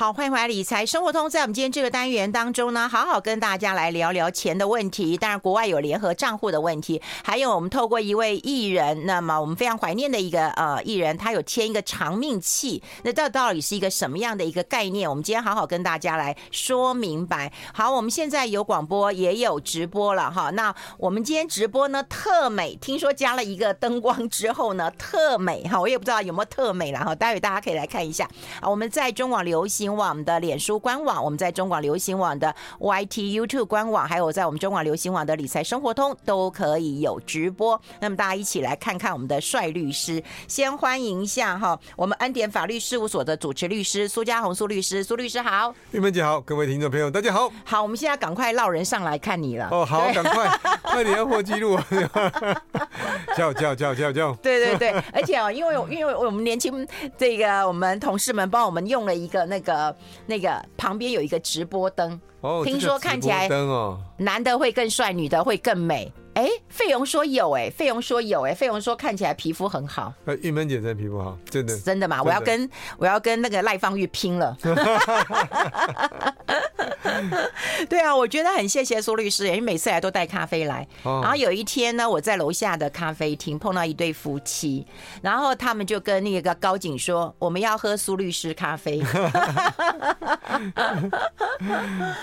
好，欢迎回来理财生活通。在我们今天这个单元当中呢，好好跟大家来聊聊钱的问题。当然，国外有联合账户的问题，还有我们透过一位艺人，那么我们非常怀念的一个呃艺人，他有签一个长命契，那这到底是一个什么样的一个概念？我们今天好好跟大家来说明白。好，我们现在有广播，也有直播了哈。那我们今天直播呢特美，听说加了一个灯光之后呢特美哈，我也不知道有没有特美了哈。待会大家可以来看一下啊，我们在中网流行网的脸书官网，我们在中广流行网的 YT YouTube 官网，还有在我们中广流行网的理财生活通都可以有直播。那么大家一起来看看我们的帅律师。先欢迎一下哈，我们恩典法律事务所的主持律师苏家红苏律师，苏律师好。玉芬姐好，各位听众朋友大家好。好，我们现在赶快绕人上来看你了。哦，好，赶快，快点要破纪录。叫叫叫叫叫。对对对，而且哦，因为因为我们年轻这个我们同事们帮我们用了一个那个。那个旁边有一个直播灯，哦，听说看起来灯哦，男的会更帅，女的会更美。哎，费勇说有，哎，费勇说有，哎，费勇说看起来皮肤很好。呃，玉门姐真皮肤好，真的，真的吗？我要跟我要跟那个赖芳玉拼了。对啊，我觉得很谢谢苏律师，因为每次来都带咖啡来。然后有一天呢，我在楼下的咖啡厅碰到一对夫妻，然后他们就跟那个高警说：“我们要喝苏律师咖啡。”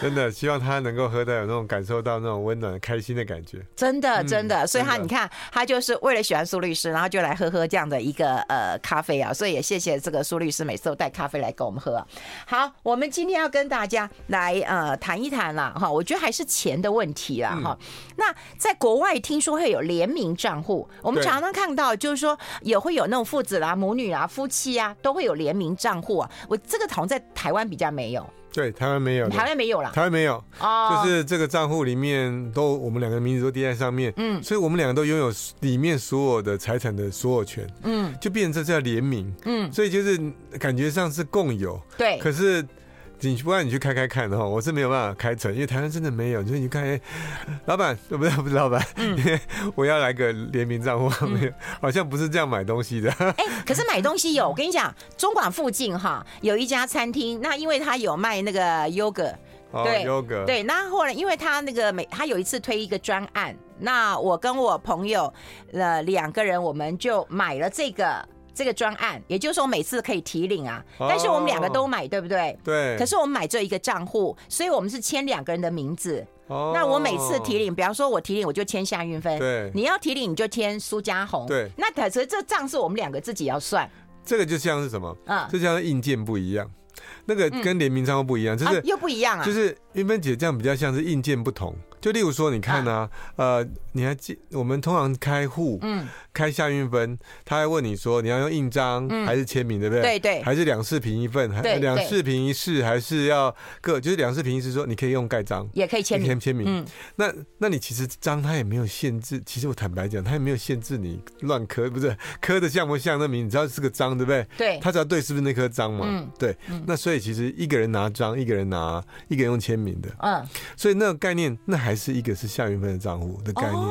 真的希望他能够喝到有那种感受到那种温暖、开心的感觉。真的，真的，所以他你看，他就是为了喜欢苏律师，然后就来喝喝这样的一个呃咖啡啊。所以也谢谢这个苏律师每次都带咖啡来给我们喝。好，我们今天要跟大家来呃谈一谈啦哈，我觉得还是钱的问题啦哈。那在国外听说会有联名账户，我们常常看到就是说也会有那种父子啦、母女啊、夫妻啊都会有联名账户啊。我这个好像在台湾比较没有。对，台湾没有，台湾没有啦，台湾没有，哦，就是这个账户里面都我们两个名字都滴在上面，嗯，所以我们两个都拥有里面所有的财产的所有权，嗯，就变成这叫联名，嗯，所以就是感觉上是共有，对，可是。你不然你去开开看的话，我是没有办法开成，因为台湾真的没有。你说你看，哎，老板，不是不是老板，嗯、我要来个联名账户，没有，好像不是这样买东西的。哎、欸，可是买东西有，我跟你讲，中广附近哈有一家餐厅，那因为他有卖那个 yogurt，对 yogurt，对，那后来因为他那个每他有一次推一个专案，那我跟我朋友呃两个人，我们就买了这个。这个专案，也就是说每次可以提领啊，但是我们两个都买，对不对？对。可是我们买这一个账户，所以我们是签两个人的名字。哦。那我每次提领，比方说我提领，我就签夏运芬。对。你要提领，你就签苏家红。对。那可是这账是我们两个自己要算。这个就像是什么？嗯。就像是印鉴不一样，那个跟联名账户不一样，就是又不一样啊。就是运芬姐这样比较像是硬件不同。就例如说，你看啊，呃，你还记我们通常开户，嗯。开夏运分，他还问你说你要用印章还是签名，对不对？对对，还是两式凭一份，还两式凭一式，还是要各就是两式凭一式，说你可以用盖章，也可以签名，签名。嗯，那那你其实章他也没有限制，其实我坦白讲，他也没有限制你乱刻，不是 刻的像不像那名，你知道是个章，对不对？对，他只要对是不是那颗章嘛？嗯，对。那所以其实一个人拿章，一个人拿，一个人用签名的，嗯，所以那个概念，那还是一个是夏云芬的账户的概念，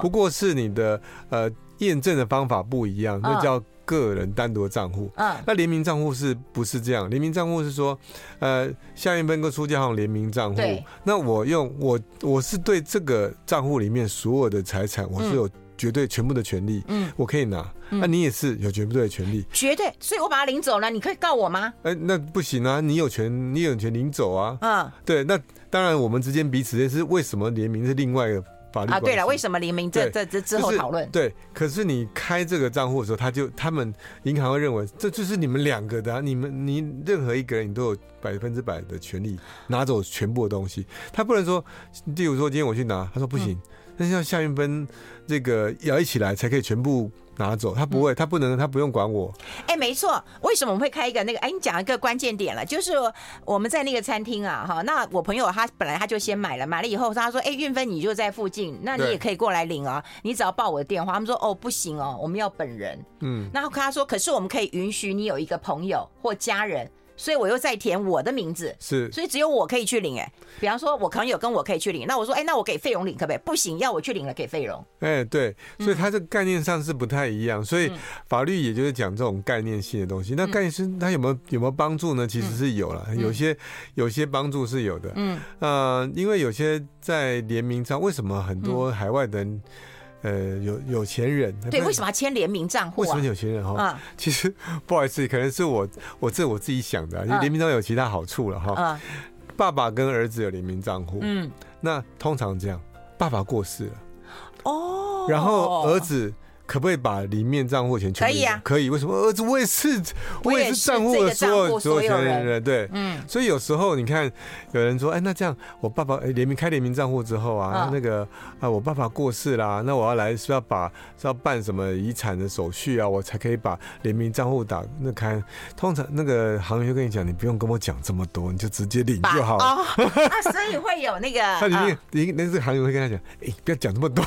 不过是你的呃。验证的方法不一样，那叫个人单独的账户。嗯，那联名账户是不是这样？联名账户是说，呃，夏云芬跟苏嘉宏联名账户。那我用我我是对这个账户里面所有的财产，我是有绝对全部的权利。嗯，我可以拿。那你也是有绝对的权利。绝对，所以我把它领走了，你可以告我吗？哎，那不行啊，你有权，你有权领走啊。嗯，对，那当然我们之间彼此是为什么联名是另外一个法律。啊，对了，为什么联名？这这这之后讨论。对，可是你开这个账户的时候，他就他们银行会认为这就是你们两个的，啊，你们你任何一个人你都有百分之百的权利拿走全部的东西。他不能说，例如说今天我去拿，他说不行，那像夏韵芬这个要一起来才可以全部。拿走，他不会，他不能，他不用管我。哎、欸，没错，为什么我们会开一个那个？哎、欸，你讲一个关键点了，就是我们在那个餐厅啊，哈，那我朋友他本来他就先买了，买了以后他说，哎、欸，韵芬你就在附近，那你也可以过来领啊，你只要报我的电话。他们说，哦，不行哦，我们要本人。嗯，那他说，可是我们可以允许你有一个朋友或家人所以我又再填我的名字，是，所以只有我可以去领。哎，比方说，我可能有跟我可以去领，那我说，哎，那我给费勇领可不可以？不行，要我去领了给费勇。哎，对，所以它这个概念上是不太一样。所以法律也就是讲这种概念性的东西。那概念是它有没有有没有帮助呢？其实是有了，有些有些帮助是有的。嗯，呃，因为有些在联名上，为什么很多海外的人？呃，有有钱人对，为什么要签联名账户？为什么有钱人哈？啊，其实不好意思，可能是我我这我自己想的，因为联名账户有其他好处了哈。爸爸跟儿子有联名账户，嗯，那通常这样，爸爸过世了，哦，然后儿子。可不可以把里面账户钱全部？可以啊，可以。为什么儿子我也是，我也是账户的所有所有权人，对，嗯。所以有时候你看，有人说，哎，那这样我爸爸哎联名开联名账户之后啊，那个啊我爸爸过世啦，那我要来是要把是要办什么遗产的手续啊，我才可以把联名账户打那开。通常那个行员就跟你讲，你不用跟我讲这么多，你就直接领就好了。啊，所以会有那个，他里面那那个行员会跟他讲，哎，不要讲这么多，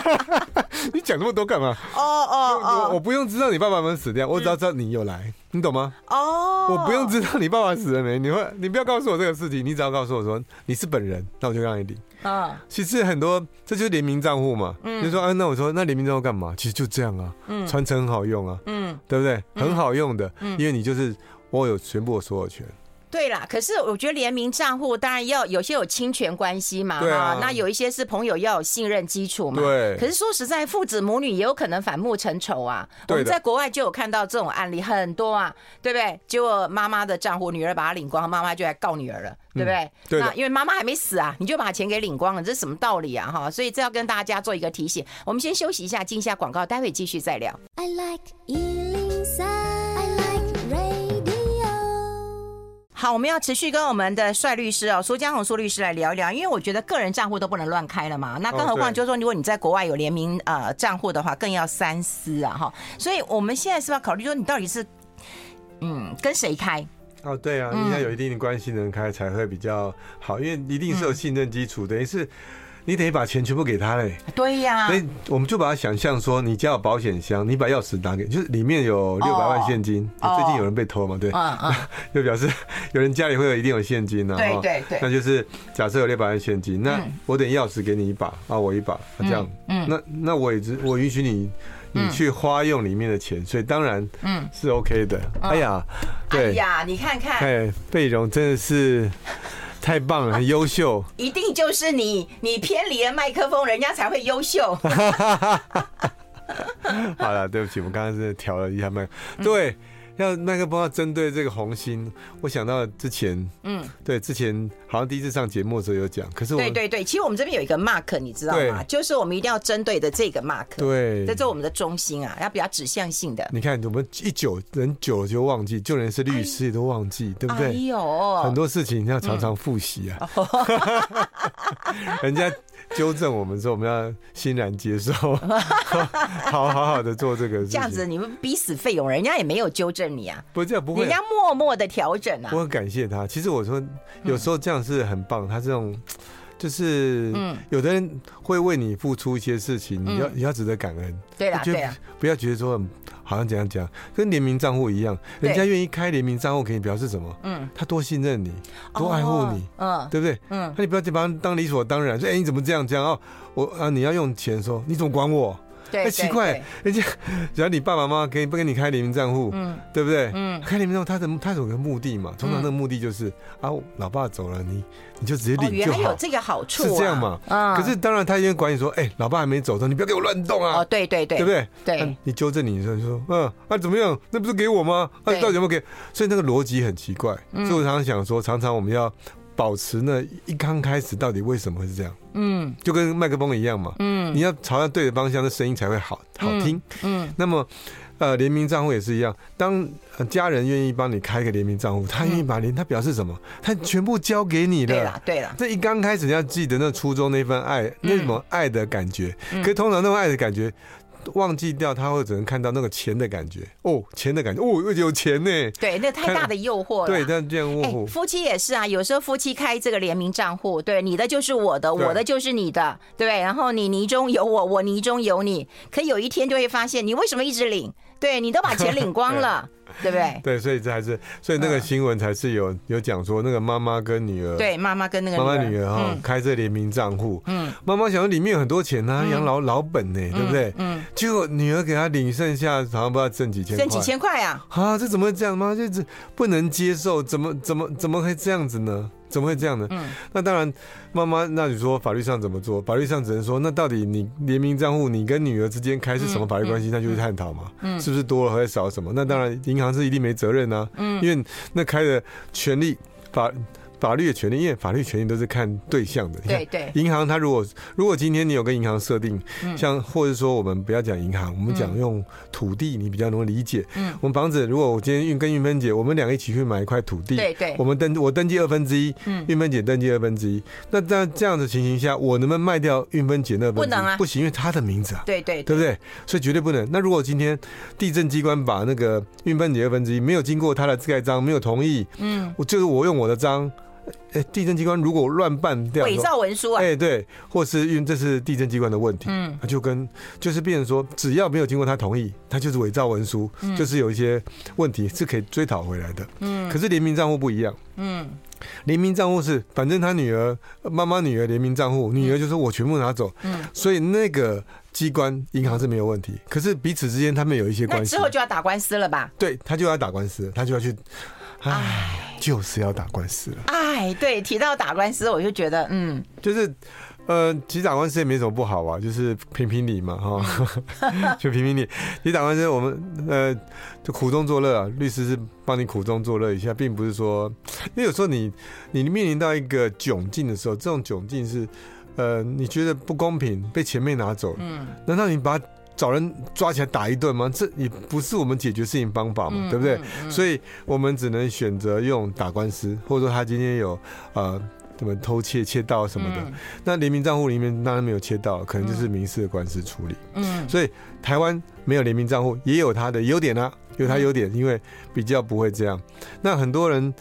你讲这么多。干嘛？哦哦哦！我不用知道你爸爸有没有死掉，我只要知道你有来，你懂吗？哦，我不用知道你爸爸死了没，你会，你不要告诉我这个事情，你只要告诉我说你是本人，那我就让你领。啊，其实很多这就是联名账户嘛。嗯，就说啊，那我说那联名账户干嘛？其实就这样啊，嗯，传承很好用啊，嗯，对不对？很好用的，因为你就是我有全部的所有权。对啦，可是我觉得联名账户当然要有些有侵权关系嘛，哈啊，那有一些是朋友要有信任基础嘛。对。可是说实在，父子母女也有可能反目成仇啊。对。我们在国外就有看到这种案例很多啊，对不对？结果妈妈的账户女儿把她领光，妈妈就来告女儿了，对不对？嗯、对。那因为妈妈还没死啊，你就把钱给领光了，这是什么道理啊？哈，所以这要跟大家做一个提醒。我们先休息一下，进一下广告，待会继续再聊。I like 好，我们要持续跟我们的帅律师哦，苏江红苏律师来聊一聊，因为我觉得个人账户都不能乱开了嘛，那更何况就是说，如果你在国外有联名呃账户的话，更要三思啊哈。所以我们现在是不是要考虑说，你到底是嗯跟谁开？哦，对啊，你要有一定的关系能开才会比较好，因为一定是有信任基础，等于是。你得把钱全部给他嘞。对呀。所以我们就把它想象说，你家有保险箱，你把钥匙拿给，就是里面有六百万现金。最近有人被偷嘛？对。嗯嗯。就表示有人家里会有一定有现金呢。对对对。那就是假设有六百万现金，那我等钥匙给你一把，啊，我一把，这样。嗯。那那我也只我允许你你去花用里面的钱，所以当然嗯是 OK 的。哎呀，对。哎呀，你看看。哎，费勇真的是。太棒了，很优秀。一定就是你，你偏离了麦克风，人家才会优秀。好了，对不起，我刚刚是调了一下麦。对。要麦克风要针对这个红心，我想到之前，嗯，对，之前好像第一次上节目的时候有讲，可是我，对对对，其实我们这边有一个 mark，你知道吗？就是我们一定要针对的这个 mark，对，这是我们的中心啊，要比较指向性的。你看，我们一久人久了就忘记，就连是律师也都忘记，对不对？哎呦，很多事情要常常复习啊，人家。纠正我们说，我们要欣然接受，好好好的做这个事情。这样子，你们逼死费勇，人家也没有纠正你啊。不这样不会，人家默默的调整啊。我很感谢他。其实我说，有时候这样是很棒。他这种。就是，嗯，有的人会为你付出一些事情，你要你要值得感恩。对啦，对啦，不要觉得说好像怎样讲，跟联名账户一样，人家愿意开联名账户给你，表示什么？嗯，他多信任你，多爱护你，嗯，对不对？嗯，那你不要把它当理所当然，说哎你怎么这样这样哦，我啊你要用钱说你怎么管我？哎，奇怪，人家只要你爸爸妈妈给不给你开联名账户，嗯，对不对？嗯，开联名账户，他的他有个目的嘛，通常那个目的就是啊，老爸走了，你你就直接领就好。原来有这个好处，是这样嘛？啊，可是当然他因为管你说，哎，老爸还没走，说你不要给我乱动啊。哦，对对对，对不对？对，你纠正你说，你说，嗯，啊怎么样？那不是给我吗？啊，到底有没有给？所以那个逻辑很奇怪。所以我常常想说，常常我们要。保持呢，一刚开始到底为什么会是这样？嗯，就跟麦克风一样嘛。嗯，你要朝向对的方向，那声音才会好好听。嗯，那么，呃，联名账户也是一样。当家人愿意帮你开个联名账户，他愿意把联，他表示什么？他全部交给你了。对了，对了。这一刚开始你要记得那初衷那份爱，那种爱的感觉。可是通常那种爱的感觉。忘记掉，他会只能看到那个钱的感觉哦，钱的感觉哦，有钱呢。对，那太大的诱惑了。对，但这样误会。夫妻也是啊，有时候夫妻开这个联名账户，对，你的就是我的，我的就是你的，对，然后你泥中有我，我泥中有你，可有一天就会发现，你为什么一直领？对，你都把钱领光 了。对不对？对，所以这还是，所以那个新闻才是有有讲说，那个妈妈跟女儿，对，妈妈跟那个妈妈女儿哈开这联名账户，嗯，妈妈想说里面有很多钱呢，养老老本呢，对不对？嗯，结果女儿给她领剩下好像不知道挣几千，挣几千块啊！啊，这怎么会这样？妈就这不能接受，怎么怎么怎么会这样子呢？怎么会这样呢？嗯，那当然，妈妈，那你说法律上怎么做？法律上只能说，那到底你联名账户，你跟女儿之间开是什么法律关系？那就是探讨嘛。嗯，是不是多了或者少什么？那当然，银行是一定没责任啊。嗯，因为那开的权利法。法律的权利，因为法律权利都是看对象的。对对。银行，它如果如果今天你有跟银行设定，像或者说我们不要讲银行，我们讲用土地，你比较容易理解。嗯。我们房子，如果我今天运跟运芬姐，我们两个一起去买一块土地。对对。我们登我登记二分之一，嗯，运芬姐登记二分之一。那在这样的情形下，我能不能卖掉运芬姐那分？不能啊，不行，因为她的名字啊。对对。对不对？所以绝对不能。那如果今天地震机关把那个运芬姐二分之一没有经过他的盖章，没有同意，嗯，我就是我用我的章。哎，地震机关如果乱办掉伪造文书啊，哎，对，或是因为这是地震机关的问题，嗯，就跟就是变成说，只要没有经过他同意，他就是伪造文书，嗯，就是有一些问题是可以追讨回来的，嗯，可是联名账户不一样，嗯，联名账户是反正他女儿妈妈女儿联名账户，女儿就说我全部拿走，嗯，所以那个机关银行是没有问题，可是彼此之间他们有一些关系，之后就要打官司了吧？对，他就要打官司，他就要去。唉，就是要打官司了。哎，对，提到打官司，我就觉得，嗯，就是，呃，其实打官司也没什么不好啊，就是评评理嘛，哈，就评评理。其实打官司，我们呃，就苦中作乐啊，律师是帮你苦中作乐一下，并不是说，因为有时候你你面临到一个窘境的时候，这种窘境是，呃，你觉得不公平，被前面拿走，嗯，难道你把？找人抓起来打一顿吗？这也不是我们解决事情方法嘛，嗯、对不对？所以我们只能选择用打官司，或者说他今天有呃什么偷窃、窃盗什么的。嗯、那联名账户里面当然没有窃盗，可能就是民事的官司处理。嗯，所以台湾没有联名账户也有它的优点啊，有它优点，因为比较不会这样。那很多人。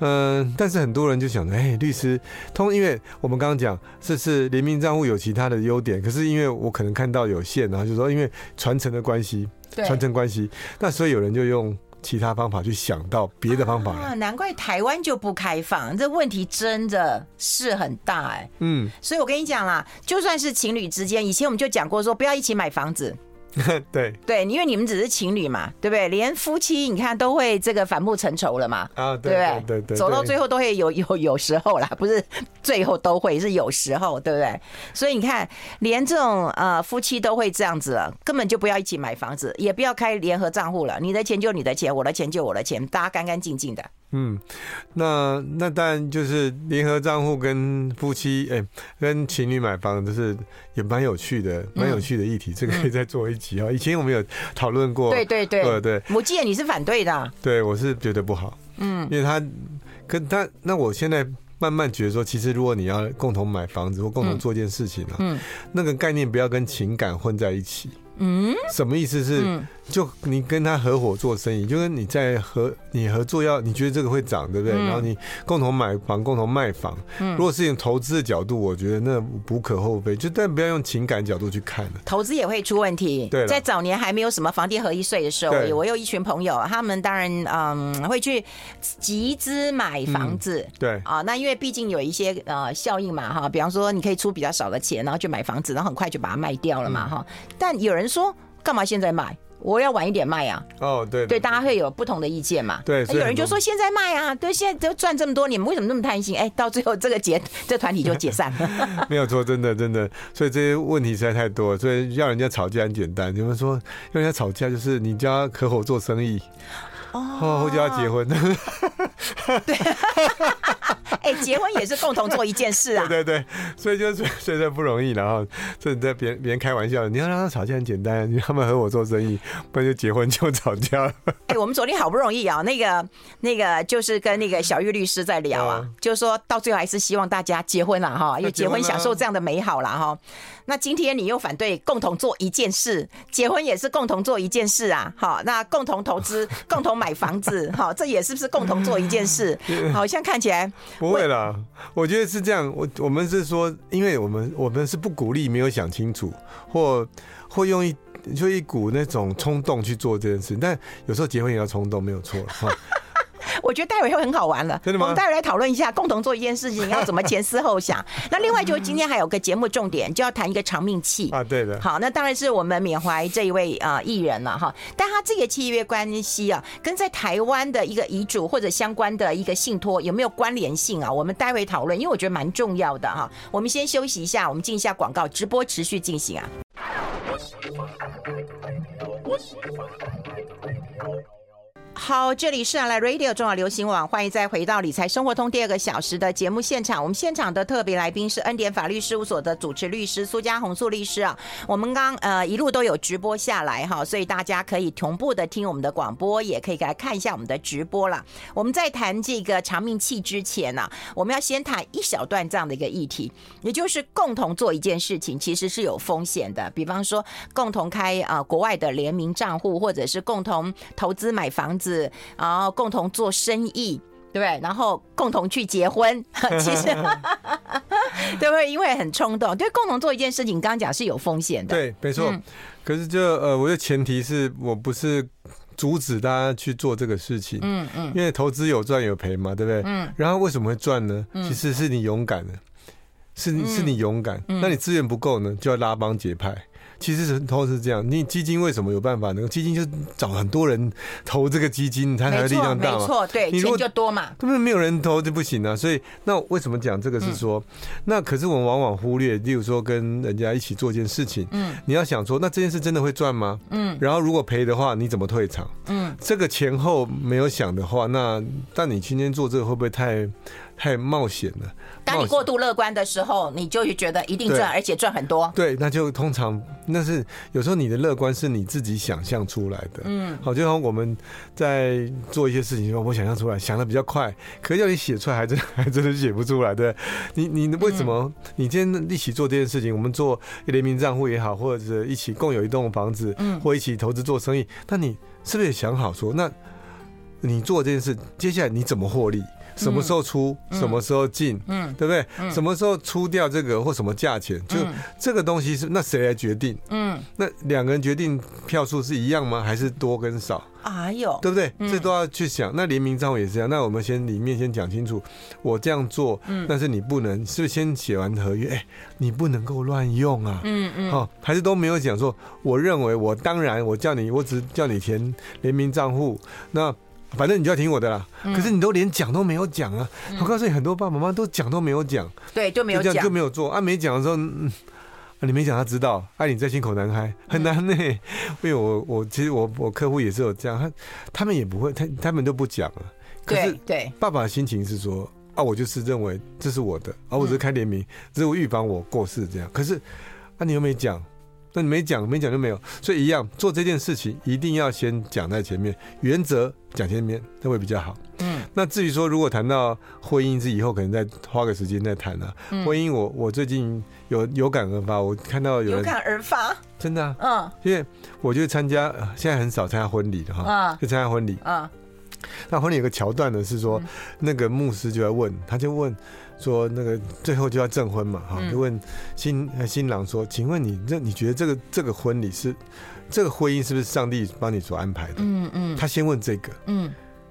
嗯，但是很多人就想着，哎，律师通，因为我们刚刚讲这是联名账户有其他的优点，可是因为我可能看到有限，然后就说因为传承的关系，对传承关系，那所以有人就用其他方法去想到别的方法啊，难怪台湾就不开放，这问题真的是很大哎。嗯，所以我跟你讲啦，就算是情侣之间，以前我们就讲过说不要一起买房子。对对，因为你们只是情侣嘛，对不对？连夫妻你看都会这个反目成仇了嘛，啊，对不对？对对，走到最后都会有有有时候啦，不是最后都会是有时候，对不对？所以你看，连这种呃夫妻都会这样子了，根本就不要一起买房子，也不要开联合账户了，你的钱就你的钱，我的钱就我的钱，大家干干净净的。嗯，那那当然就是联合账户跟夫妻哎、欸，跟情侣买房就是也蛮有趣的，蛮有趣的议题，嗯、这个可以再做一集啊。嗯、以前我们有讨论过，对对对，对对。我记得你是反对的，对，我是觉得不好，嗯，因为他跟他那我现在慢慢觉得说，其实如果你要共同买房子或共同做一件事情啊，嗯，那个概念不要跟情感混在一起，嗯，什么意思是？嗯就你跟他合伙做生意，就跟你在合你合作要你觉得这个会涨，对不对？嗯、然后你共同买房、共同卖房。嗯、如果是用投资的角度，我觉得那无可厚非。就但不要用情感角度去看。投资也会出问题。对，在早年还没有什么房地合一税的时候，对我有一群朋友，他们当然嗯会去集资买房子。嗯、对啊，那因为毕竟有一些呃效应嘛哈，比方说你可以出比较少的钱，然后去买房子，然后很快就把它卖掉了嘛哈。嗯、但有人说，干嘛现在卖？我要晚一点卖啊！哦，对，对，大家会有不同的意见嘛？对，有人就说现在卖啊，对，现在都赚这么多，你们为什么那么贪心？哎，到最后这个结，这团体就解散了。没有错，真的真的，所以这些问题实在太多，所以要人家吵架很简单。你们说要人家吵架，就是你叫他合伙做生意，哦，或者要结婚。对。哎，结婚也是共同做一件事啊！对对对，所以就是所以这不容易。然后这在别人别人开玩笑，你要让他吵架很简单，你他们和我做生意，不然就结婚就吵架了。哎，我们昨天好不容易啊，那个那个就是跟那个小玉律师在聊啊，嗯、就是说到最后还是希望大家结婚了哈，因为结婚享受这样的美好了哈。那今天你又反对共同做一件事，结婚也是共同做一件事啊。好，那共同投资、共同买房子，哈，这也是不是共同做一件事？好像看起来。不会啦，我觉得是这样。我我们是说，因为我们我们是不鼓励没有想清楚，或或用一就一股那种冲动去做这件事，但有时候结婚也要冲动，没有错哈。我觉得待会会很好玩了，真的吗？我们待会来讨论一下，共同做一件事情要怎么前思后想。那另外就是今天还有个节目重点，就要谈一个长命契啊，对的。好，那当然是我们缅怀这一位啊艺人了哈。但他这个契约关系啊，跟在台湾的一个遗嘱或者相关的一个信托有没有关联性啊？我们待会讨论，因为我觉得蛮重要的哈。我们先休息一下，我们进一下广告，直播持续进行啊。好，这里是啊来 Radio 中华流行网，欢迎再回到理财生活通第二个小时的节目现场。我们现场的特别来宾是恩典法律事务所的主持律师苏家红苏律师啊。我们刚呃一路都有直播下来哈，所以大家可以同步的听我们的广播，也可以来看一下我们的直播了。我们在谈这个长命器之前呢、啊，我们要先谈一小段这样的一个议题，也就是共同做一件事情其实是有风险的，比方说共同开啊、呃、国外的联名账户，或者是共同投资买房子。然后共同做生意，对不对？然后共同去结婚，其实 对不对？因为很冲动，对，共同做一件事情，刚刚讲是有风险的，对，没错。嗯、可是就呃，我的前提是我不是阻止大家去做这个事情，嗯嗯，因为投资有赚有赔嘛，对不对？嗯。然后为什么会赚呢？其实是你勇敢的，是是你勇敢。那你资源不够呢，就要拉帮结派。其实是都是这样，你基金为什么有办法呢？基金就是找很多人投这个基金，它才会力量大嘛。没错，对，你钱就多嘛。根本没有人投就不行啊。所以那为什么讲这个是说，嗯、那可是我们往往忽略，例如说跟人家一起做一件事情，嗯，你要想说，那这件事真的会赚吗？嗯，然后如果赔的话，你怎么退场？嗯，这个前后没有想的话，那但你今天做这个会不会太？太冒险了。当你过度乐观的时候，你就会觉得一定赚，而且赚很多。对，那就通常那是有时候你的乐观是你自己想象出来的。嗯，好，就像我们在做一些事情，我想象出来，想的比较快，可是要你写出来，还真 还真的写不出来。对，你你为什么？你今天一起做这件事情，我们做联名账户也好，或者一起共有一栋房子，嗯，或一起投资做生意，那你是不是也想好说，那你做这件事，接下来你怎么获利？什么时候出，嗯、什么时候进，嗯，对不对？嗯、什么时候出掉这个或什么价钱？就这个东西是那谁来决定？嗯，那两个人决定票数是一样吗？还是多跟少？哎呦，对不对？这都要去想。那联名账户也是这样。那我们先里面先讲清楚，我这样做，嗯，但是你不能，是不是先写完合约？哎，你不能够乱用啊，嗯嗯，好，还是都没有讲说，我认为我当然我叫你，我只叫你填联名账户，那。反正你就要听我的啦。可是你都连讲都没有讲啊！我告诉你，很多爸爸妈妈都讲都没有讲，对，就没有讲，就没有做啊。没讲的时候，嗯，你没讲他知道，爱你在心口难开，很难呢。因为我我其实我我客户也是有这样，他他们也不会，他他们都不讲啊。可是对爸爸的心情是说啊，我就是认为这是我的，而我只是开联名，只是我预防我过世这样。可是啊，你又没讲。那你没讲，没讲就没有，所以一样做这件事情，一定要先讲在前面，原则讲前面，那会比较好。嗯，那至于说如果谈到婚姻，是以后可能再花个时间再谈啊。嗯、婚姻我，我我最近有有感而发，我看到有人有感而发，真的、啊，嗯，因为我就参加，现在很少参加婚礼的哈，就参加婚礼，嗯，那婚礼有个桥段呢，是说、嗯、那个牧师就在问，他就问。说那个最后就要证婚嘛，哈，就问新新郎说，请问你这你觉得这个这个婚礼是这个婚姻是不是上帝帮你所安排的？嗯嗯，他先问这个，嗯，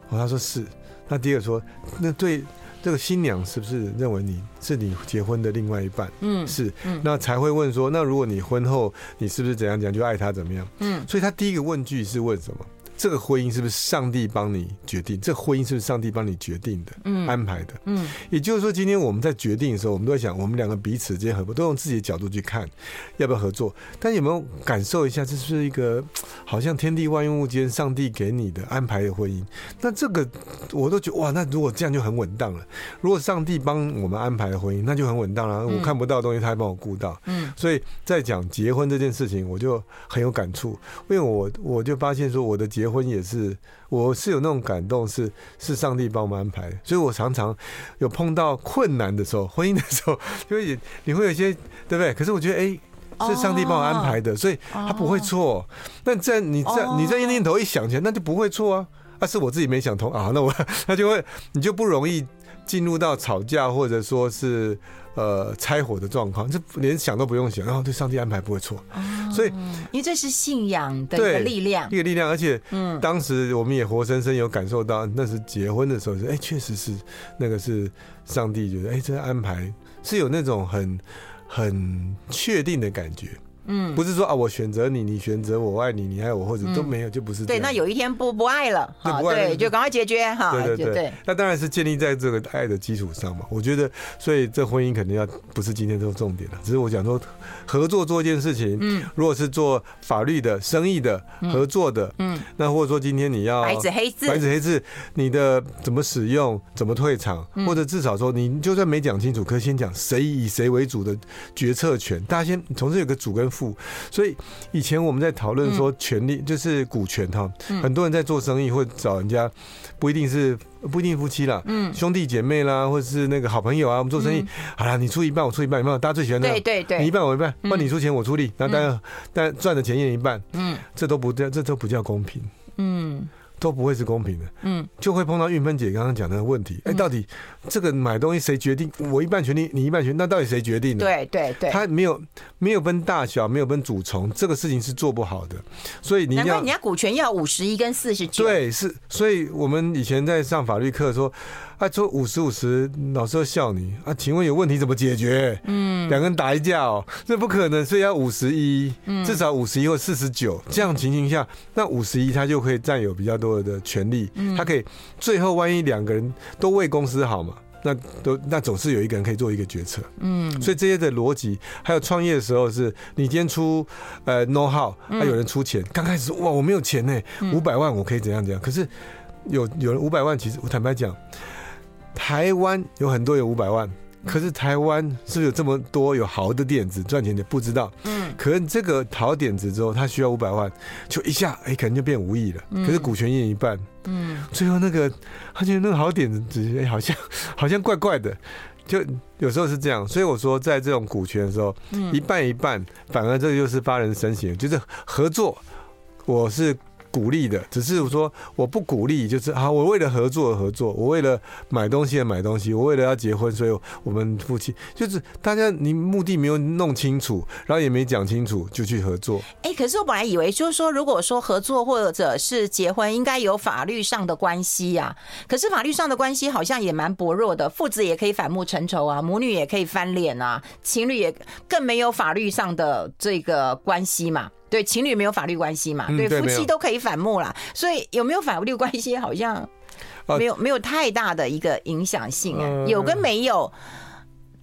哦，他说是，那第二说，那对这个新娘是不是认为你是你结婚的另外一半？嗯，是，那才会问说，那如果你婚后你是不是怎样讲就爱他怎么样？嗯，所以他第一个问句是问什么？这个婚姻是不是上帝帮你决定？这个婚姻是不是上帝帮你决定的？嗯，安排的。嗯，也就是说，今天我们在决定的时候，我们都在想，我们两个彼此之间合不，都用自己的角度去看，要不要合作？但有没有感受一下，这是一个好像天地万物间上帝给你的安排的婚姻？那这个我都觉得哇，那如果这样就很稳当了。如果上帝帮我们安排的婚姻，那就很稳当了。我看不到的东西，他还帮我顾到。嗯，所以在讲结婚这件事情，我就很有感触，因为我我就发现说，我的结婚。婚也是，我是有那种感动，是是上帝帮我们安排的，所以我常常有碰到困难的时候，婚姻的时候，因为你会有一些对不对？可是我觉得，哎，是上帝帮我安排的，所以他不会错。那在你在你在念头一想起来，那就不会错啊。啊，是我自己没想通啊，那我 那就会你就不容易进入到吵架或者说是。呃，拆伙的状况，这连想都不用想，然后对上帝安排不会错，哦、所以因为这是信仰的一个力量，一个力量，而且，嗯，当时我们也活生生有感受到，那是结婚的时候是，哎，确实是那个是上帝觉得，哎，这个安排是有那种很很确定的感觉。嗯，不是说啊，我选择你，你选择我，爱你，你爱我，或者都没有，就不是。对，那有一天不不爱了，好，对，就赶快解决哈。对对对，那当然是建立在这个爱的基础上嘛。我觉得，所以这婚姻肯定要不是今天这个重点了，只是我讲说合作做一件事情。嗯，如果是做法律的、生意的、合作的，嗯，那或者说今天你要白纸黑字，白纸黑字，你的怎么使用，怎么退场，或者至少说你就算没讲清楚，可以先讲谁以谁为主的决策权，大家先从这有个主跟副，所以。以前我们在讨论说权利就是股权哈，很多人在做生意或找人家，不一定是不一定夫妻啦，嗯，兄弟姐妹啦，或者是那个好朋友啊，我们做生意，好啦，你出一半，我出一半，有没有？大家最喜欢的，对对对，你一半我一半，那你出钱我出力，然后大家但赚的钱一人一半，嗯，这都不叫这都不叫公平，嗯。都不会是公平的，嗯，就会碰到运芬姐刚刚讲的问题，哎，到底这个买东西谁决定？我一半权利，你一半权利，那到底谁决定的？对对对，他没有没有分大小，没有分主从，这个事情是做不好的。所以你要，难怪人家股权要五十一跟四十九，对，是，所以我们以前在上法律课说。啊，说五十五十，老师会笑你啊？请问有问题怎么解决？嗯，两个人打一架哦，这不可能，所以要五十一，至少五十一或四十九这样情形下，那五十一他就可以占有比较多的权利，他可以最后万一两个人都为公司好嘛，那都那总是有一个人可以做一个决策，嗯，所以这些的逻辑，还有创业的时候是，你今天出呃 know how，还有人出钱，刚开始哇我没有钱呢，五百万我可以怎样怎样，可是有有人五百万，其实我坦白讲。台湾有很多有五百万，可是台湾是不是有这么多有好的点子赚钱的？不知道。嗯，可是这个好点子之后，他需要五百万，就一下哎，可能就变五亿了。可是股权一人一半，嗯，最后那个他觉得那个好点子，哎，好像好像怪怪的，就有时候是这样。所以我说，在这种股权的时候，一半一半，反而这就是发人深省，就是合作。我是。鼓励的，只是我说我不鼓励，就是啊，我为了合作而合作，我为了买东西而买东西，我为了要结婚，所以我们夫妻就是大家，你目的没有弄清楚，然后也没讲清楚，就去合作。哎，可是我本来以为就是说，如果说合作或者是结婚，应该有法律上的关系呀。可是法律上的关系好像也蛮薄弱的，父子也可以反目成仇啊，母女也可以翻脸啊，情侣也更没有法律上的这个关系嘛。对，情侣没有法律关系嘛？嗯、对，夫妻都可以反目啦。所以有没有法律关系，好像没有，没有太大的一个影响性啊。呃、有跟没有，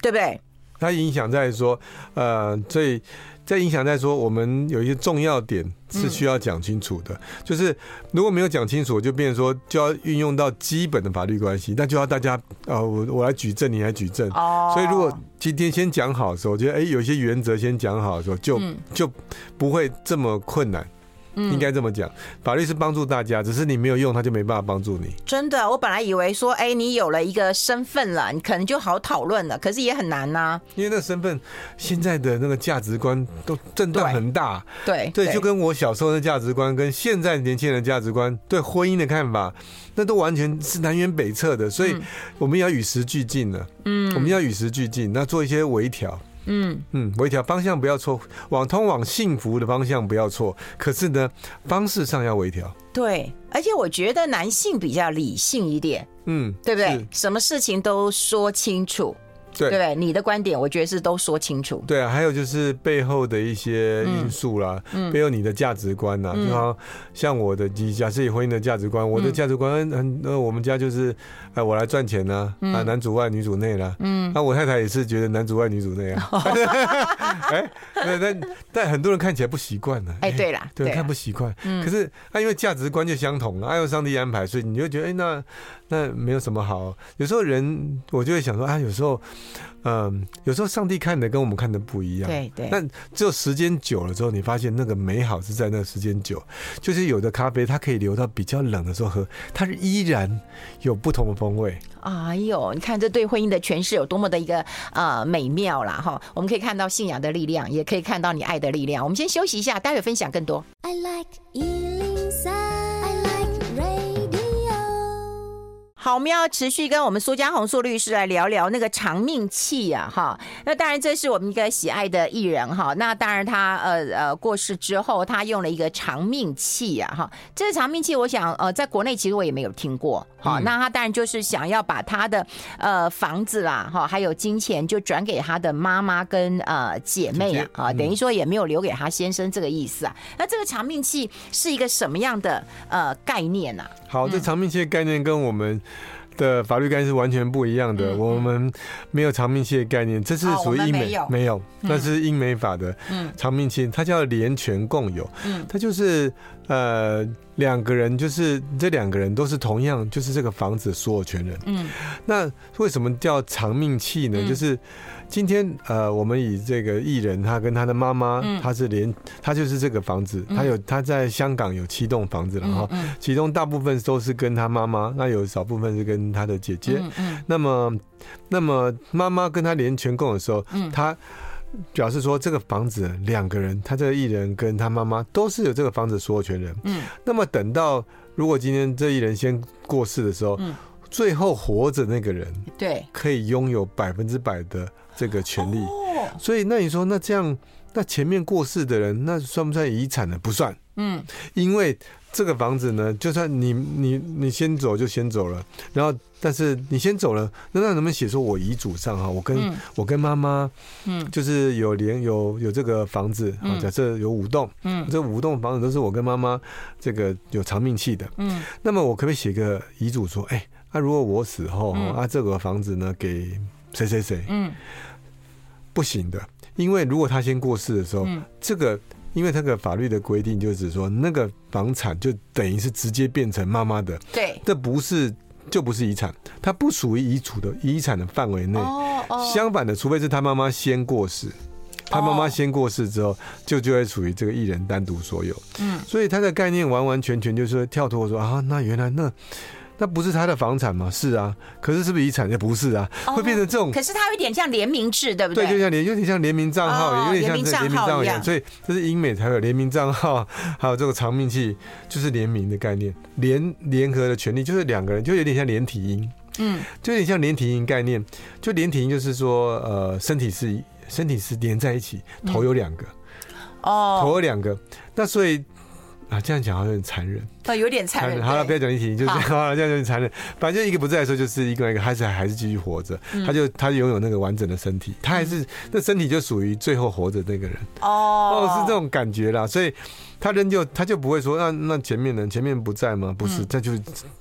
对不对？它影响在说，呃，所以。在影响在说，我们有一些重要点是需要讲清楚的，嗯、就是如果没有讲清楚，就变成说就要运用到基本的法律关系，那就要大家啊、呃，我我来举证，你来举证。哦。所以如果今天先讲好的时候，我觉得哎，有些原则先讲好的时候，就就不会这么困难。应该这么讲，法律是帮助大家，只是你没有用，他就没办法帮助你。真的，我本来以为说，哎，你有了一个身份了，你可能就好讨论了，可是也很难呐、啊。因为那个身份，现在的那个价值观都震荡很大。对对，对，就跟我小时候的价值观，跟现在年轻人的价值观对婚姻的看法，那都完全是南辕北辙的。所以我们要与时俱进了。嗯，我们要与时俱进，那做一些微调。嗯嗯，微调方向不要错，往通往幸福的方向不要错。可是呢，方式上要微调。对，而且我觉得男性比较理性一点。嗯，对不对？什么事情都说清楚。对，对对？你的观点，我觉得是都说清楚。对啊，还有就是背后的一些因素啦，嗯、背后你的价值观呐，嗯、就好像我的，假设以婚姻的价值观，我的价值观很，那，我们家就是，哎，我来赚钱呢，啊，男主外女主内啦。嗯，那我太太也是觉得男主外女主内啊。哎，但但但很多人看起来不习惯呢。哎，对啦，对，看不习惯。嗯，可是他因为价值观就相同，爱用上帝安排，所以你就觉得，哎，那。那没有什么好。有时候人，我就会想说啊，有时候，嗯，有时候上帝看的跟我们看的不一样。对对。但只有时间久了之后，你发现那个美好是在那个时间久，就是有的咖啡它可以留到比较冷的时候喝，它是依然有不同的风味。哎呦，你看这对婚姻的诠释有多么的一个呃美妙啦哈！我们可以看到信仰的力量，也可以看到你爱的力量。我们先休息一下，待会分享更多。I like 103, 好，我们要持续跟我们苏家红苏律师来聊聊那个长命器啊，哈。那当然这是我们一个喜爱的艺人哈。那当然他呃呃过世之后，他用了一个长命器啊，哈。这个长命器，我想呃在国内其实我也没有听过，好。那他当然就是想要把他的呃房子啦，哈，还有金钱就转给他的妈妈跟呃姐妹啊，啊，等于说也没有留给他先生这个意思啊。那这个长命器是一个什么样的呃概念呢？啊？好，这长命器的概念跟我们 的法律概念是完全不一样的。我们没有长命期的概念，这是属于英美没有，那是英美法的长命期，它叫连权共有。它就是呃两个人，就是这两个人都是同样，就是这个房子所有权人。嗯，那为什么叫长命期呢？就是。今天呃，我们以这个艺人，他跟他的妈妈，他是连，他就是这个房子，他有他在香港有七栋房子了哈，其中大部分都是跟他妈妈，那有少部分是跟他的姐姐。那么，那么妈妈跟他连全共的时候，他表示说这个房子两个人，他这个艺人跟他妈妈都是有这个房子所有权人。嗯，那么等到如果今天这艺人先过世的时候，最后活着那个人对。可以拥有百分之百的。这个权利，所以那你说那这样，那前面过世的人，那算不算遗产呢？不算，嗯，因为这个房子呢，就算你你你先走就先走了，然后但是你先走了，那那能不能写说我遗嘱上哈，我跟我跟妈妈，嗯，就是有连有有这个房子啊，假设有五栋，嗯，这五栋房子都是我跟妈妈这个有长命器的，嗯，那么我可不可以写个遗嘱说，哎，那如果我死后啊，这个房子呢给谁谁谁，嗯。不行的，因为如果他先过世的时候，嗯、这个因为这个法律的规定就是说，那个房产就等于是直接变成妈妈的，对，这不是就不是遗产，它不属于遗嘱的遗产的范围内。哦哦、相反的，除非是他妈妈先过世，他妈妈先过世之后，就就会属于这个艺人单独所有。嗯，所以他的概念完完全全就是说跳脱说啊，那原来那。那不是他的房产吗？是啊，可是是不是遗产？也不是啊，会变成这种。可是它有点像联名制，对不对？对，就像联，有点像联名账号，也有点像联名账号一样。所以这是英美才有联名账号，还有这个长命器，就是联名的概念，联联合的权利，就是两个人，就有点像连体婴，嗯，就有点像连体婴概念。就连体婴就是说，呃，身体是身体是连在一起，头有两个，哦，头有两个，那所以。啊，这样讲好像有点残忍，啊，有点残忍。好了，不要讲一题，就是 好了，这样有点残忍。反正一个不在的时候，就是一个一个，还是还是继续活着。他就他拥有那个完整的身体，他还是那身体就属于最后活着那个人。哦，哦，是这种感觉啦。所以他仍旧他就不会说，那那前面人前面不在吗？不是，这就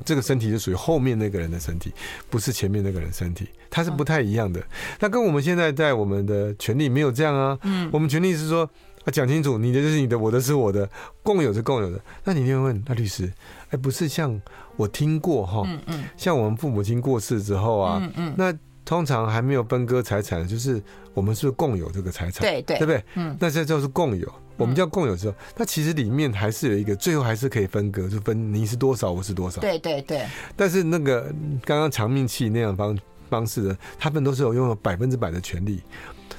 这个身体就属于后面那个人的身体，不是前面那个人身体，他是不太一样的。那跟我们现在在我们的权利没有这样啊。嗯，我们权利是说。啊，讲清楚，你的就是你的，我的是我的，共有是共有的。那你就会问，那律师，哎，不是像我听过哈，嗯嗯，像我们父母亲过世之后啊，嗯嗯，那通常还没有分割财产，就是我们是共有这个财产，对对，对不对？嗯，那这就是共有，我们叫共有之后，那其实里面还是有一个，最后还是可以分割，就分你是多少，我是多少，对对对。但是那个刚刚长命器那样方方式的，他们都是有拥有百分之百的权利。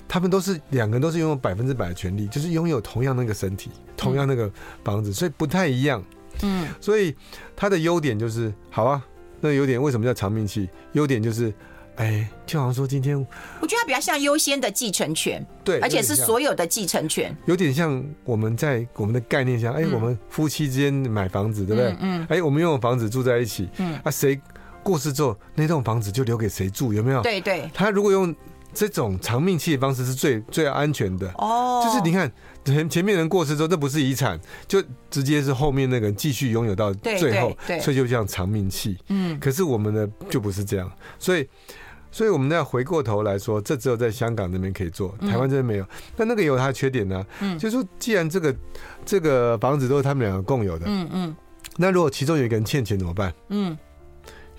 他们都是两个人，都是拥有百分之百的权利，就是拥有同样那个身体，同样那个房子，所以不太一样。嗯，所以它的优点就是好啊。那优点为什么叫长命器？优点就是，哎，就好像说今天，我觉得它比较像优先的继承权，对，而且是所有的继承权，有点像我们在我们的概念下，哎，我们夫妻之间买房子，对不对？嗯，哎，我们拥有房子住在一起，嗯，啊，谁过世之后，那栋房子就留给谁住，有没有？对对，他如果用。这种长命器的方式是最最安全的哦，就是你看前前面人过世之后，这不是遗产，就直接是后面那个人继续拥有到最后，所以就像长命器。嗯，可是我们的就不是这样，所以所以我们要回过头来说，这只有在香港那边可以做，台湾这边没有。但那个有它的缺点呢，嗯，就是说既然这个这个房子都是他们两个共有的，嗯嗯，那如果其中有一个人欠钱怎么办？嗯。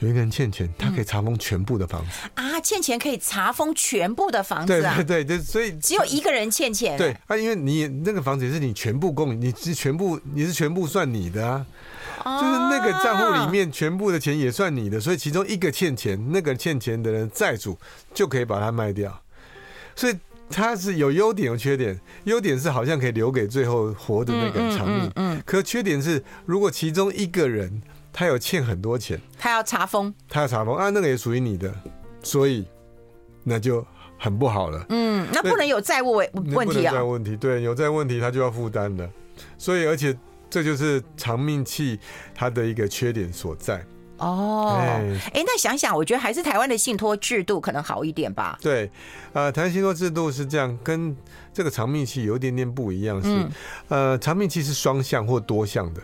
有一个人欠钱，他可以查封全部的房子、嗯、啊！欠钱可以查封全部的房子啊！对对对，所以只有一个人欠钱。对啊，因为你那个房子也是你全部供，你是全部你是全部算你的啊，啊就是那个账户里面全部的钱也算你的，所以其中一个欠钱，那个欠钱的人债主就可以把它卖掉，所以它是有优点有缺点，优点是好像可以留给最后活的那个人长命，嗯，嗯，嗯，可缺点是如果其中一个人。他有欠很多钱，他要查封，他要查封啊，那个也属于你的，所以那就很不好了。嗯，那不能有债务问题啊，债务问题，对，有债务问题他就要负担了，所以而且这就是长命器它的一个缺点所在。哦，哎、欸，那想想，我觉得还是台湾的信托制度可能好一点吧。对，呃，台湾信托制度是这样，跟这个长命器有一点点不一样，是，嗯、呃，长命器是双向或多项的。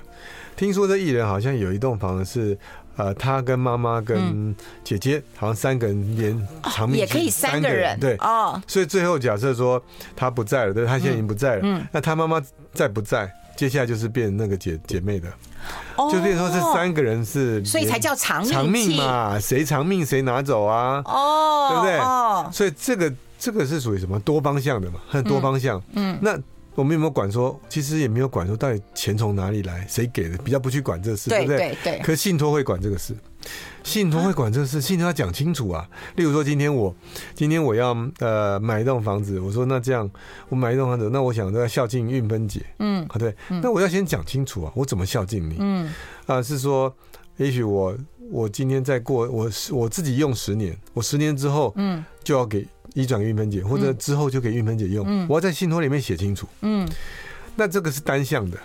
听说这艺人好像有一栋房子是，呃，他跟妈妈跟姐姐好像三个人连长命、哦、也可以三个人，对，哦，所以最后假设说他不在了，对，他现在已经不在了，嗯，那他妈妈在不在？接下来就是变那个姐姐妹的。就变成说这三个人是，所以才叫长命嘛，谁长命谁拿走啊？哦，对不对？哦，所以这个这个是属于什么多方向的嘛？很多方向。嗯，那我们有没有管说？其实也没有管说到底钱从哪里来，谁给的？比较不去管这个事，对不对？对对。可是信托会管这个事。信托会管这个事，信托要讲清楚啊。例如说，今天我今天我要呃买一栋房子，我说那这样我买一栋房子，那我想要孝敬运芬姐，嗯，啊对，那我要先讲清楚啊，我怎么孝敬你？嗯，啊是说，也许我我今天再过我我自己用十年，我十年之后，嗯，就要给移转给运芬姐，或者之后就给运分姐用，嗯，我要在信托里面写清楚，嗯，那这个是单向的。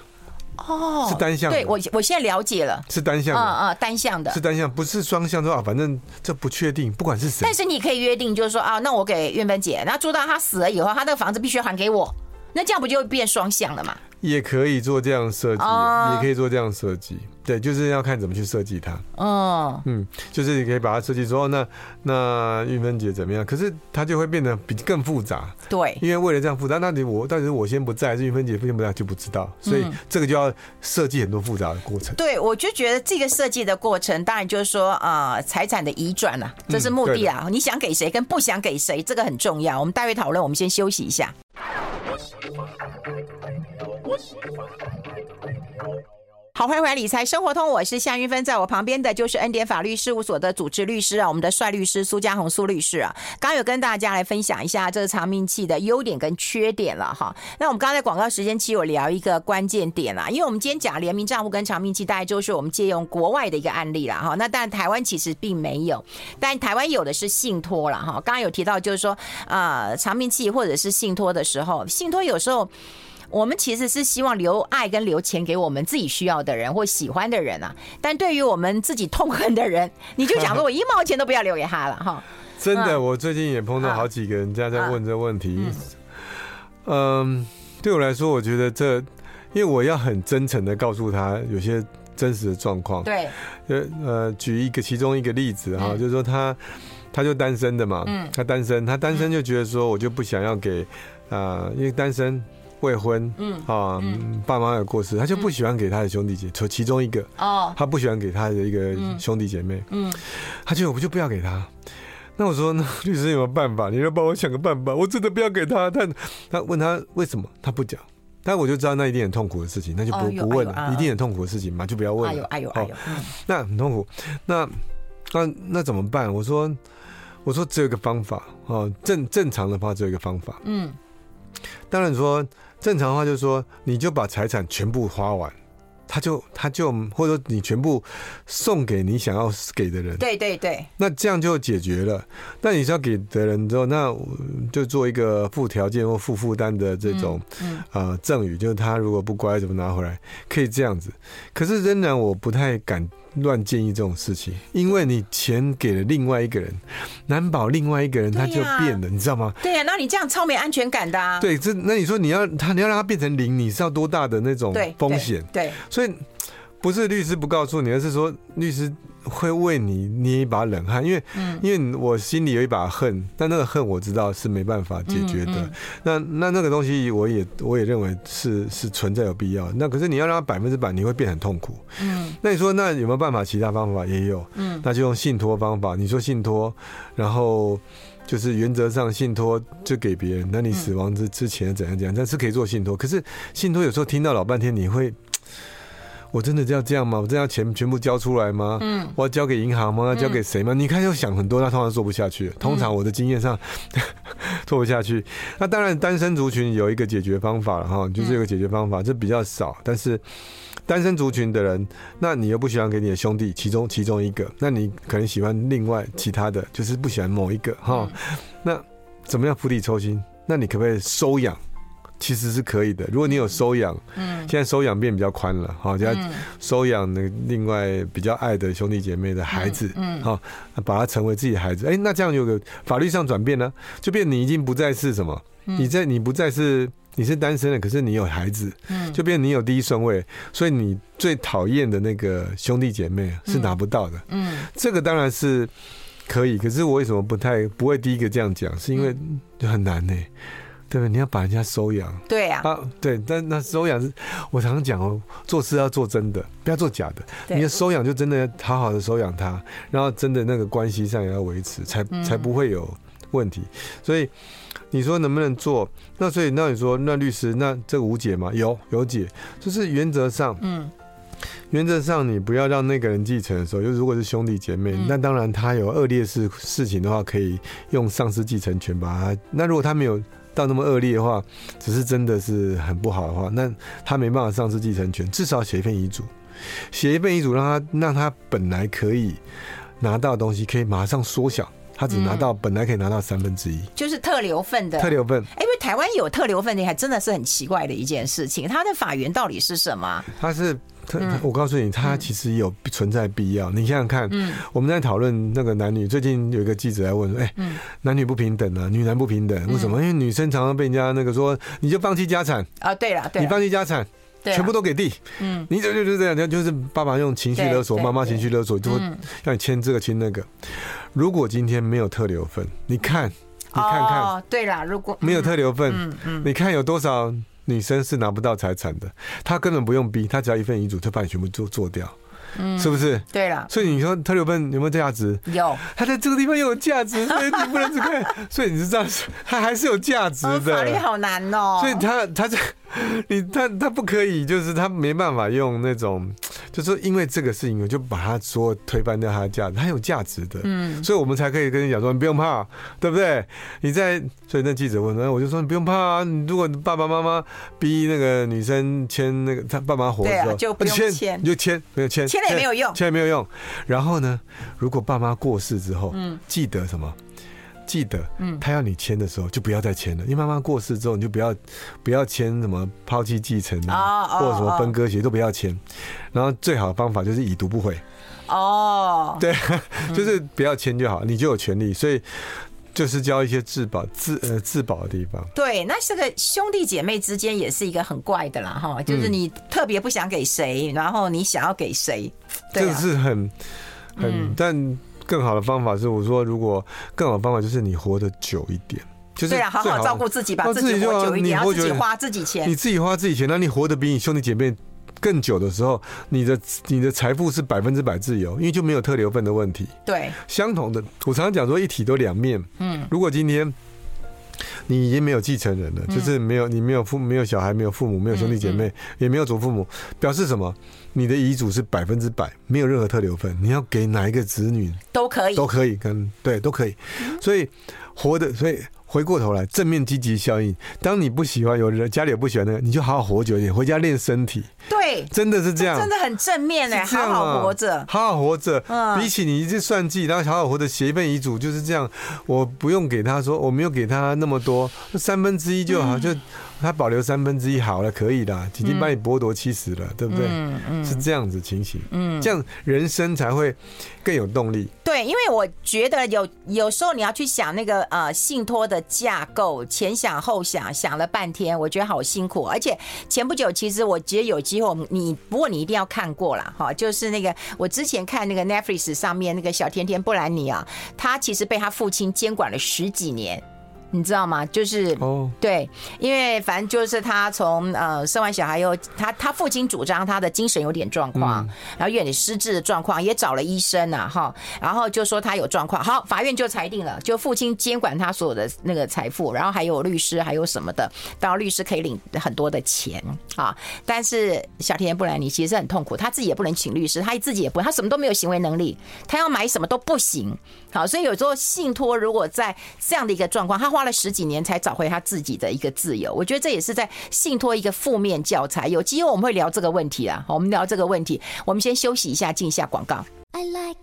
哦，是单向。对我，我现在了解了，是单向的，嗯嗯，单向的，是单向，不是双向的话，反正这不确定，不管是谁。但是你可以约定，就是说啊，那我给韵芬姐，然后住到她死了以后，她那个房子必须还给我，那这样不就变双向了吗？也可以做这样设计，也可以做这样设计。对，就是要看怎么去设计它。哦，嗯，就是你可以把它设计说，哦，那那玉芬姐怎么样？可是它就会变得比更复杂。对，因为为了这样复杂，那你我到底是我先不在，还是韵芬姐先不在就不知道。所以这个就要设计很多复杂的过程。对，我就觉得这个设计的过程，当然就是说啊，财产的移转啊，这是目的啊。你想给谁跟不想给谁，这个很重要。我们待会讨论，我们先休息一下。好，欢迎回来理财生活通，我是夏云芬，在我旁边的就是恩典法律事务所的主治律师啊，我们的帅律师苏家红苏律师啊，刚有跟大家来分享一下这个长命器的优点跟缺点了哈。那我们刚才广告时间期有聊一个关键点啦，因为我们今天讲联名账户跟长命器，大概就是我们借用国外的一个案例了哈。那但台湾其实并没有，但台湾有的是信托了哈。刚刚有提到就是说啊，长命器或者是信托的时候，信托有时候。我们其实是希望留爱跟留钱给我们自己需要的人或喜欢的人啊，但对于我们自己痛恨的人，你就讲说我一毛钱都不要留给他了哈。真的，我最近也碰到好几个人家在问这个问题。嗯，对我来说，我觉得这，因为我要很真诚的告诉他有些真实的状况。对，呃呃，举一个其中一个例子哈，就是说他他就单身的嘛，嗯，他单身，他单身就觉得说我就不想要给啊，因为单身。未婚，嗯啊，爸妈有过世，他就不喜欢给他的兄弟姐，就其中一个哦，他不喜欢给他的一个兄弟姐妹，嗯，他就我就不要给他。那我说，那律师有没有办法？你要帮我想个办法。我真的不要给他。他他问他为什么，他不讲。但我就知道那一定很痛苦的事情，那就不不问了，一定很痛苦的事情嘛，就不要问了。哎呦哎呦哎呦，那很痛苦。那那那怎么办？我说我说只有一个方法哦，正正常的话只有一个方法。嗯，当然说。正常的话就是说，你就把财产全部花完，他就他就或者说你全部送给你想要给的人。对对对。那这样就解决了。那你是要给的人之后，那就做一个附条件或附负担的这种呃赠与，就是他如果不乖怎么拿回来，可以这样子。可是仍然我不太敢。乱建议这种事情，因为你钱给了另外一个人，难保另外一个人他就变了，你知道吗？对呀，那你这样超没安全感的啊。对，这那你说你要他，你要让他变成零，你是要多大的那种风险？对，所以不是律师不告诉你，而是说律师。会为你捏一把冷汗，因为，因为我心里有一把恨，但那个恨我知道是没办法解决的。那那那个东西，我也我也认为是是存在有必要。那可是你要让他百分之百，你会变很痛苦。嗯，那你说那有没有办法？其他方法也有。嗯，那就用信托方法。你说信托，然后就是原则上信托就给别人。那你死亡之之前怎样怎样，但是可以做信托。可是信托有时候听到老半天，你会。我真的要这样吗？我真的要钱全部交出来吗？嗯，我要交给银行吗？要交给谁吗？嗯、你看，又想很多，那通常做不下去。通常我的经验上，嗯、做不下去。那当然，单身族群有一个解决方法了哈，就是有个解决方法，这比较少，但是。单身族群的人，那你又不喜欢给你的兄弟其中其中一个，那你可能喜欢另外其他的，就是不喜欢某一个哈。那怎么样釜底抽薪？那你可不可以收养？其实是可以的。如果你有收养，嗯，现在收养变比较宽了，好，就要收养那另外比较爱的兄弟姐妹的孩子，嗯，好，把他成为自己的孩子。哎，那这样有个法律上转变呢，就变你已经不再是什么，你在你不再是。你是单身的，可是你有孩子，嗯就变你有第一顺位，所以你最讨厌的那个兄弟姐妹是拿不到的。嗯，这个当然是可以，可是我为什么不太不会第一个这样讲？是因为就很难呢，对不对？你要把人家收养，对呀，啊，对，但那收养是，我常常讲哦，做事要做真的，不要做假的。你的收养就真的要好好的收养他，然后真的那个关系上也要维持，才才不会有问题。所以。你说能不能做？那所以那你说那律师那这个无解吗？有有解，就是原则上，嗯，原则上你不要让那个人继承的时候，就如果是兄弟姐妹，嗯、那当然他有恶劣事事情的话，可以用丧失继承权把他。那如果他没有到那么恶劣的话，只是真的是很不好的话，那他没办法丧失继承权，至少写一份遗嘱，写一份遗嘱让他让他本来可以拿到的东西可以马上缩小。他只拿到本来可以拿到三分之一，就是特留份的特留份。因为台湾有特留份的，还真的是很奇怪的一件事情。它的法源到底是什么？它是特，我告诉你，他其实有存在必要。你想想看，我们在讨论那个男女，最近有一个记者来问说：“哎，男女不平等啊，女男不平等，为什么？因为女生常常被人家那个说，你就放弃家产。啊？对了，你放弃家产，全部都给弟。嗯，你就就就这样，就是爸爸用情绪勒索，妈妈情绪勒索，就会让你签这个签那个。”如果今天没有特留份，你看，你看看，哦，对了，如果没有特留份，你看有多少女生是拿不到财产的？她根本不用逼，她只要一份遗嘱，就把你全部做做掉。嗯，是不是？对了，所以你说特留份有没有价值？有，他在这个地方又有价值，所以你不能只看。所以你是这样，他还是有价值的。法律好难哦。所以他他这 你他他不可以，就是他没办法用那种，就是因为这个事情，我就把它说推翻掉它的价值，它有价值的。嗯，所以我们才可以跟你讲说，你不用怕，对不对？你在，所以那记者问，那我就说你不用怕啊。你如果爸爸妈妈逼那个女生签那个，他爸妈活的时候，就不用签，你就签，没有签。签了也没有用，签也没有用。然后呢，如果爸妈过世之后，嗯，记得什么？记得，嗯，他要你签的时候，就不要再签了。因为妈妈过世之后，你就不要不要签什么抛弃继承啊，或者什么分割协议都不要签。然后最好的方法就是已读不回。哦，对，就是不要签就好，你就有权利。所以。就是教一些自保自呃自保的地方。对，那这个兄弟姐妹之间也是一个很怪的啦，哈，就是你特别不想给谁，然后你想要给谁，这个是很很，但更好的方法是，我说如果更好的方法就是你活得久一点，就是对啊，好好照顾自己，把自己活久一点，要自己花自己钱，你自己花自己钱，那你活得比你兄弟姐妹更久的时候，你的你的财富是百分之百自由，因为就没有特留份的问题。对，相同的，我常常讲说一体都两面。嗯，如果今天你已经没有继承人了，就是没有你没有父没有小孩没有父母没有兄弟姐妹也没有祖父母，表示什么？你的遗嘱是百分之百没有任何特留份，你要给哪一个子女都可以都可以跟对都可以，所以活的所以。回过头来，正面积极效应。当你不喜欢有人家里有不喜欢那个，你就好好活久一点，回家练身体。对，真的是这样，真的很正面哎，好好活着，好好活着。嗯，比起你一直算计，然后好好活着写一份遗嘱，就是这样。我不用给他说，我没有给他那么多，三分之一就好，就。他保留三分之一好了，可以的，已经把你剥夺七十了，嗯、对不对？嗯嗯，是这样子情形，嗯，这样人生才会更有动力。对，因为我觉得有有时候你要去想那个呃信托的架构，前想后想，想了半天，我觉得好辛苦。而且前不久，其实我觉得有机会，你不过你一定要看过了哈，就是那个我之前看那个 Netflix 上面那个小甜甜布兰妮啊，她其实被她父亲监管了十几年。你知道吗？就是哦，对，因为反正就是他从呃生完小孩以后，他他父亲主张他的精神有点状况，然后有点失智的状况，也找了医生呐，哈，然后就说他有状况，好，法院就裁定了，就父亲监管他所有的那个财富，然后还有律师，还有什么的，当然律师可以领很多的钱啊。但是小甜甜布兰妮其实很痛苦，他自己也不能请律师，他自己也不，他什么都没有行为能力，他要买什么都不行。好，所以有时候信托如果在这样的一个状况，他。花了十几年才找回他自己的一个自由。我觉得这也是在信托一个负面教材。有机会我们会聊这个问题啊，我们聊这个问题。我们先休息一下，进一下广告。I like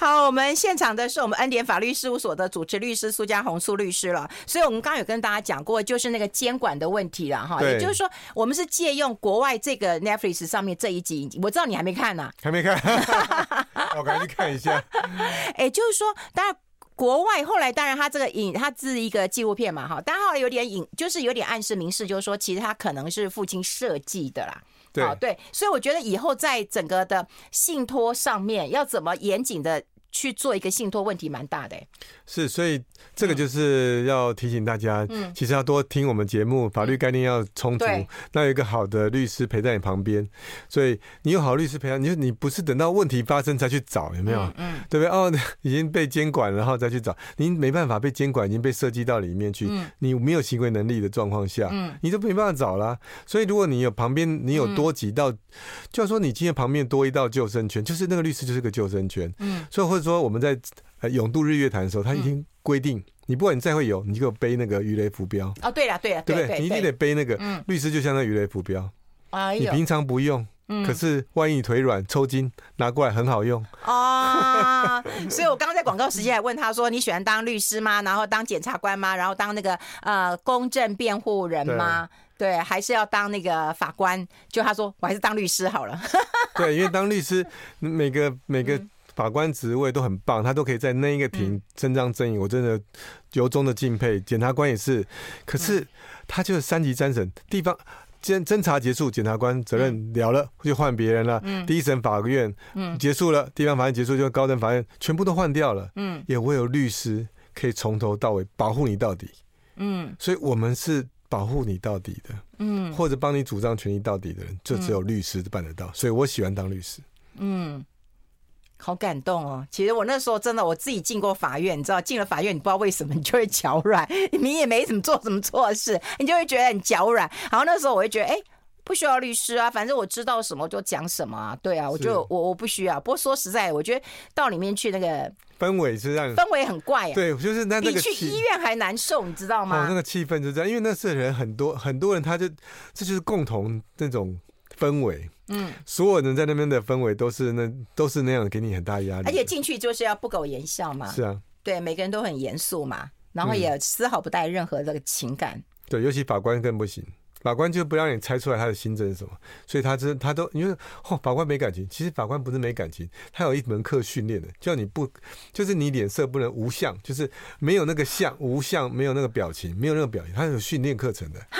好，我们现场的是我们恩典法律事务所的主持律师苏家红苏律师了。所以，我们刚刚有跟大家讲过，就是那个监管的问题了哈。也就是说，我们是借用国外这个 Netflix 上面这一集，我知道你还没看呢，还没看，我赶紧看一下。哎，就是说，当然国外后来当然他这个影，他是一个纪录片嘛哈，但后来有点影，就是有点暗示明示，就是说其实他可能是父亲设计的啦。对，对，所以我觉得以后在整个的信托上面要怎么严谨的去做一个信托，问题蛮大的。是，所以这个就是要提醒大家，嗯其实要多听我们节目，法律概念要充足。那有一个好的律师陪在你旁边，所以你有好律师陪，你就你不是等到问题发生才去找，有没有？嗯，对不对？哦，已经被监管，然后再去找，你没办法被监管，已经被设计到里面去，你没有行为能力的状况下，嗯你都没办法找了。所以如果你有旁边，你有多几道，就要说你今天旁边多一道救生圈，就是那个律师就是个救生圈。嗯，所以或者说我们在。永渡日月潭的时候，他已经规定，你不管你再会游，你就背那个鱼雷浮标。哦，对了，对了，对不对？你一定得背那个。律师就像那鱼雷浮标。哎呦，你平常不用，可是万一你腿软抽筋，拿过来很好用。啊，所以我刚刚在广告时间还问他说：“你喜欢当律师吗？然后当检察官吗？然后当那个呃公正辩护人吗？对，还是要当那个法官？”就他说：“我还是当律师好了。”对，因为当律师，每个每个。法官职位都很棒，他都可以在那一个庭伸张正义，我真的由衷的敬佩。检察官也是，可是他就是三级三审，地方侦侦查结束，检察官责任了了，就换别人了。嗯第一审法院结束了，地方法院结束，就高等法院全部都换掉了。嗯，也唯有律师可以从头到尾保护你到底。嗯，所以我们是保护你到底的。嗯，或者帮你主张权益到底的人，就只有律师办得到。所以我喜欢当律师。嗯。好感动哦！其实我那时候真的，我自己进过法院，你知道，进了法院，你不知道为什么，你就会脚软，你也没怎么做什么错事，你就会觉得很脚软。然后那时候我会觉得，哎，不需要律师啊，反正我知道什么就讲什么啊。对啊，我就我我不需要。不过说实在，我觉得到里面去那个氛围是让氛围很怪啊。对，就是那那个比去医院还难受，你知道吗？哦，那个气氛就这样，因为那是人很多很多人，他就这就是共同那种氛围。嗯，所有人在那边的氛围都是那都是那样，给你很大压力。而且进去就是要不苟言笑嘛。是啊，对，每个人都很严肃嘛，然后也丝毫不带任何这个情感。嗯、对，尤其法官更不行，法官就不让你猜出来他的心证是什么，所以他真他都因为哦，法官没感情，其实法官不是没感情，他有一门课训练的，叫你不就是你脸色不能无相，就是没有那个相无相，没有那个表情，没有那个表情，他有训练课程的。哈，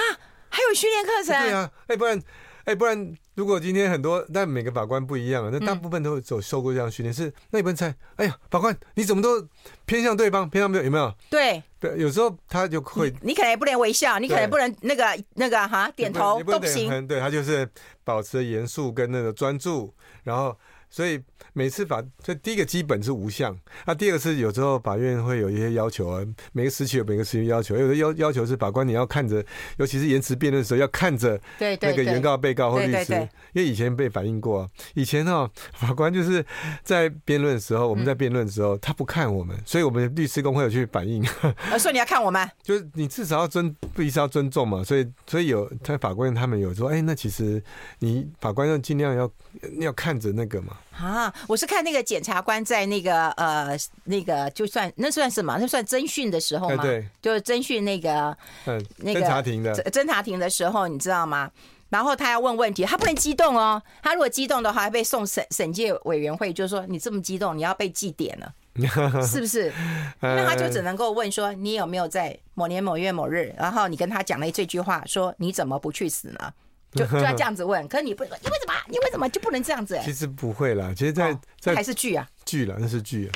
还有训练课程？对啊，哎，不然。哎，不然如果今天很多，但每个法官不一样啊，那大部分都有受过这样训练。是那你不能猜，哎呀，法官你怎么都偏向对方，偏向没有有没有？对对，有时候他就会，你可能也不能微笑，你可能不能那个那个哈点头都不行。对，他就是保持严肃跟那个专注，然后。所以每次法，所以第一个基本是无相，那第二个是有时候法院会有一些要求啊，每个时期有每个时期要求，有的要要求是法官你要看着，尤其是延迟辩论的时候要看着那个原告、被告或律师，因为以前被反映过，以前哈法官就是在辩论的时候，我们在辩论的时候他不看我们，所以我们律师工会有去反映，所以你要看我们，就是你至少要尊，必须要尊重嘛，所以所以有他法官他们有说，哎，那其实你法官要尽量要要看着那个嘛。啊，我是看那个检察官在那个呃那个就算那算什么？那算侦讯的时候吗？对，就是侦讯那个嗯那个侦查庭的侦查庭的时候，你知道吗？然后他要问问题，他不能激动哦。他如果激动的话，还被送审审计委员会，就是说你这么激动，你要被记点了，是不是？那他就只能够问说，你有没有在某年某月某日，然后你跟他讲了这句话，说你怎么不去死呢？就就要这样子问，可是你不，你为什么？你为什么就不能这样子？其实不会啦，其实在，还是剧啊，剧了，那是剧啊，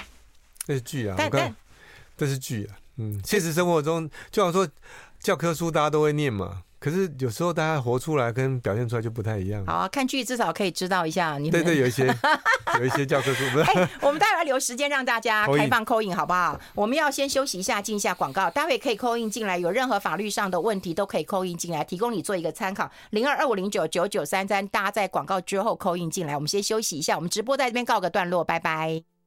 那是剧啊，但但这是剧啊，嗯，现实生活中就好像说教科书大家都会念嘛。可是有时候大家活出来跟表现出来就不太一样。好啊，看剧至少可以知道一下你。对对，有一些 有一些教科书。哎，我们待会儿留时间让大家开放 call in 好不好？我们要先休息一下，进一下广告。待会可以 call in 进来，有任何法律上的问题都可以 call in 进来，提供你做一个参考。零二二五零九九九三三，大家在广告之后 call in 进来。我们先休息一下，我们直播在这边告个段落，拜拜。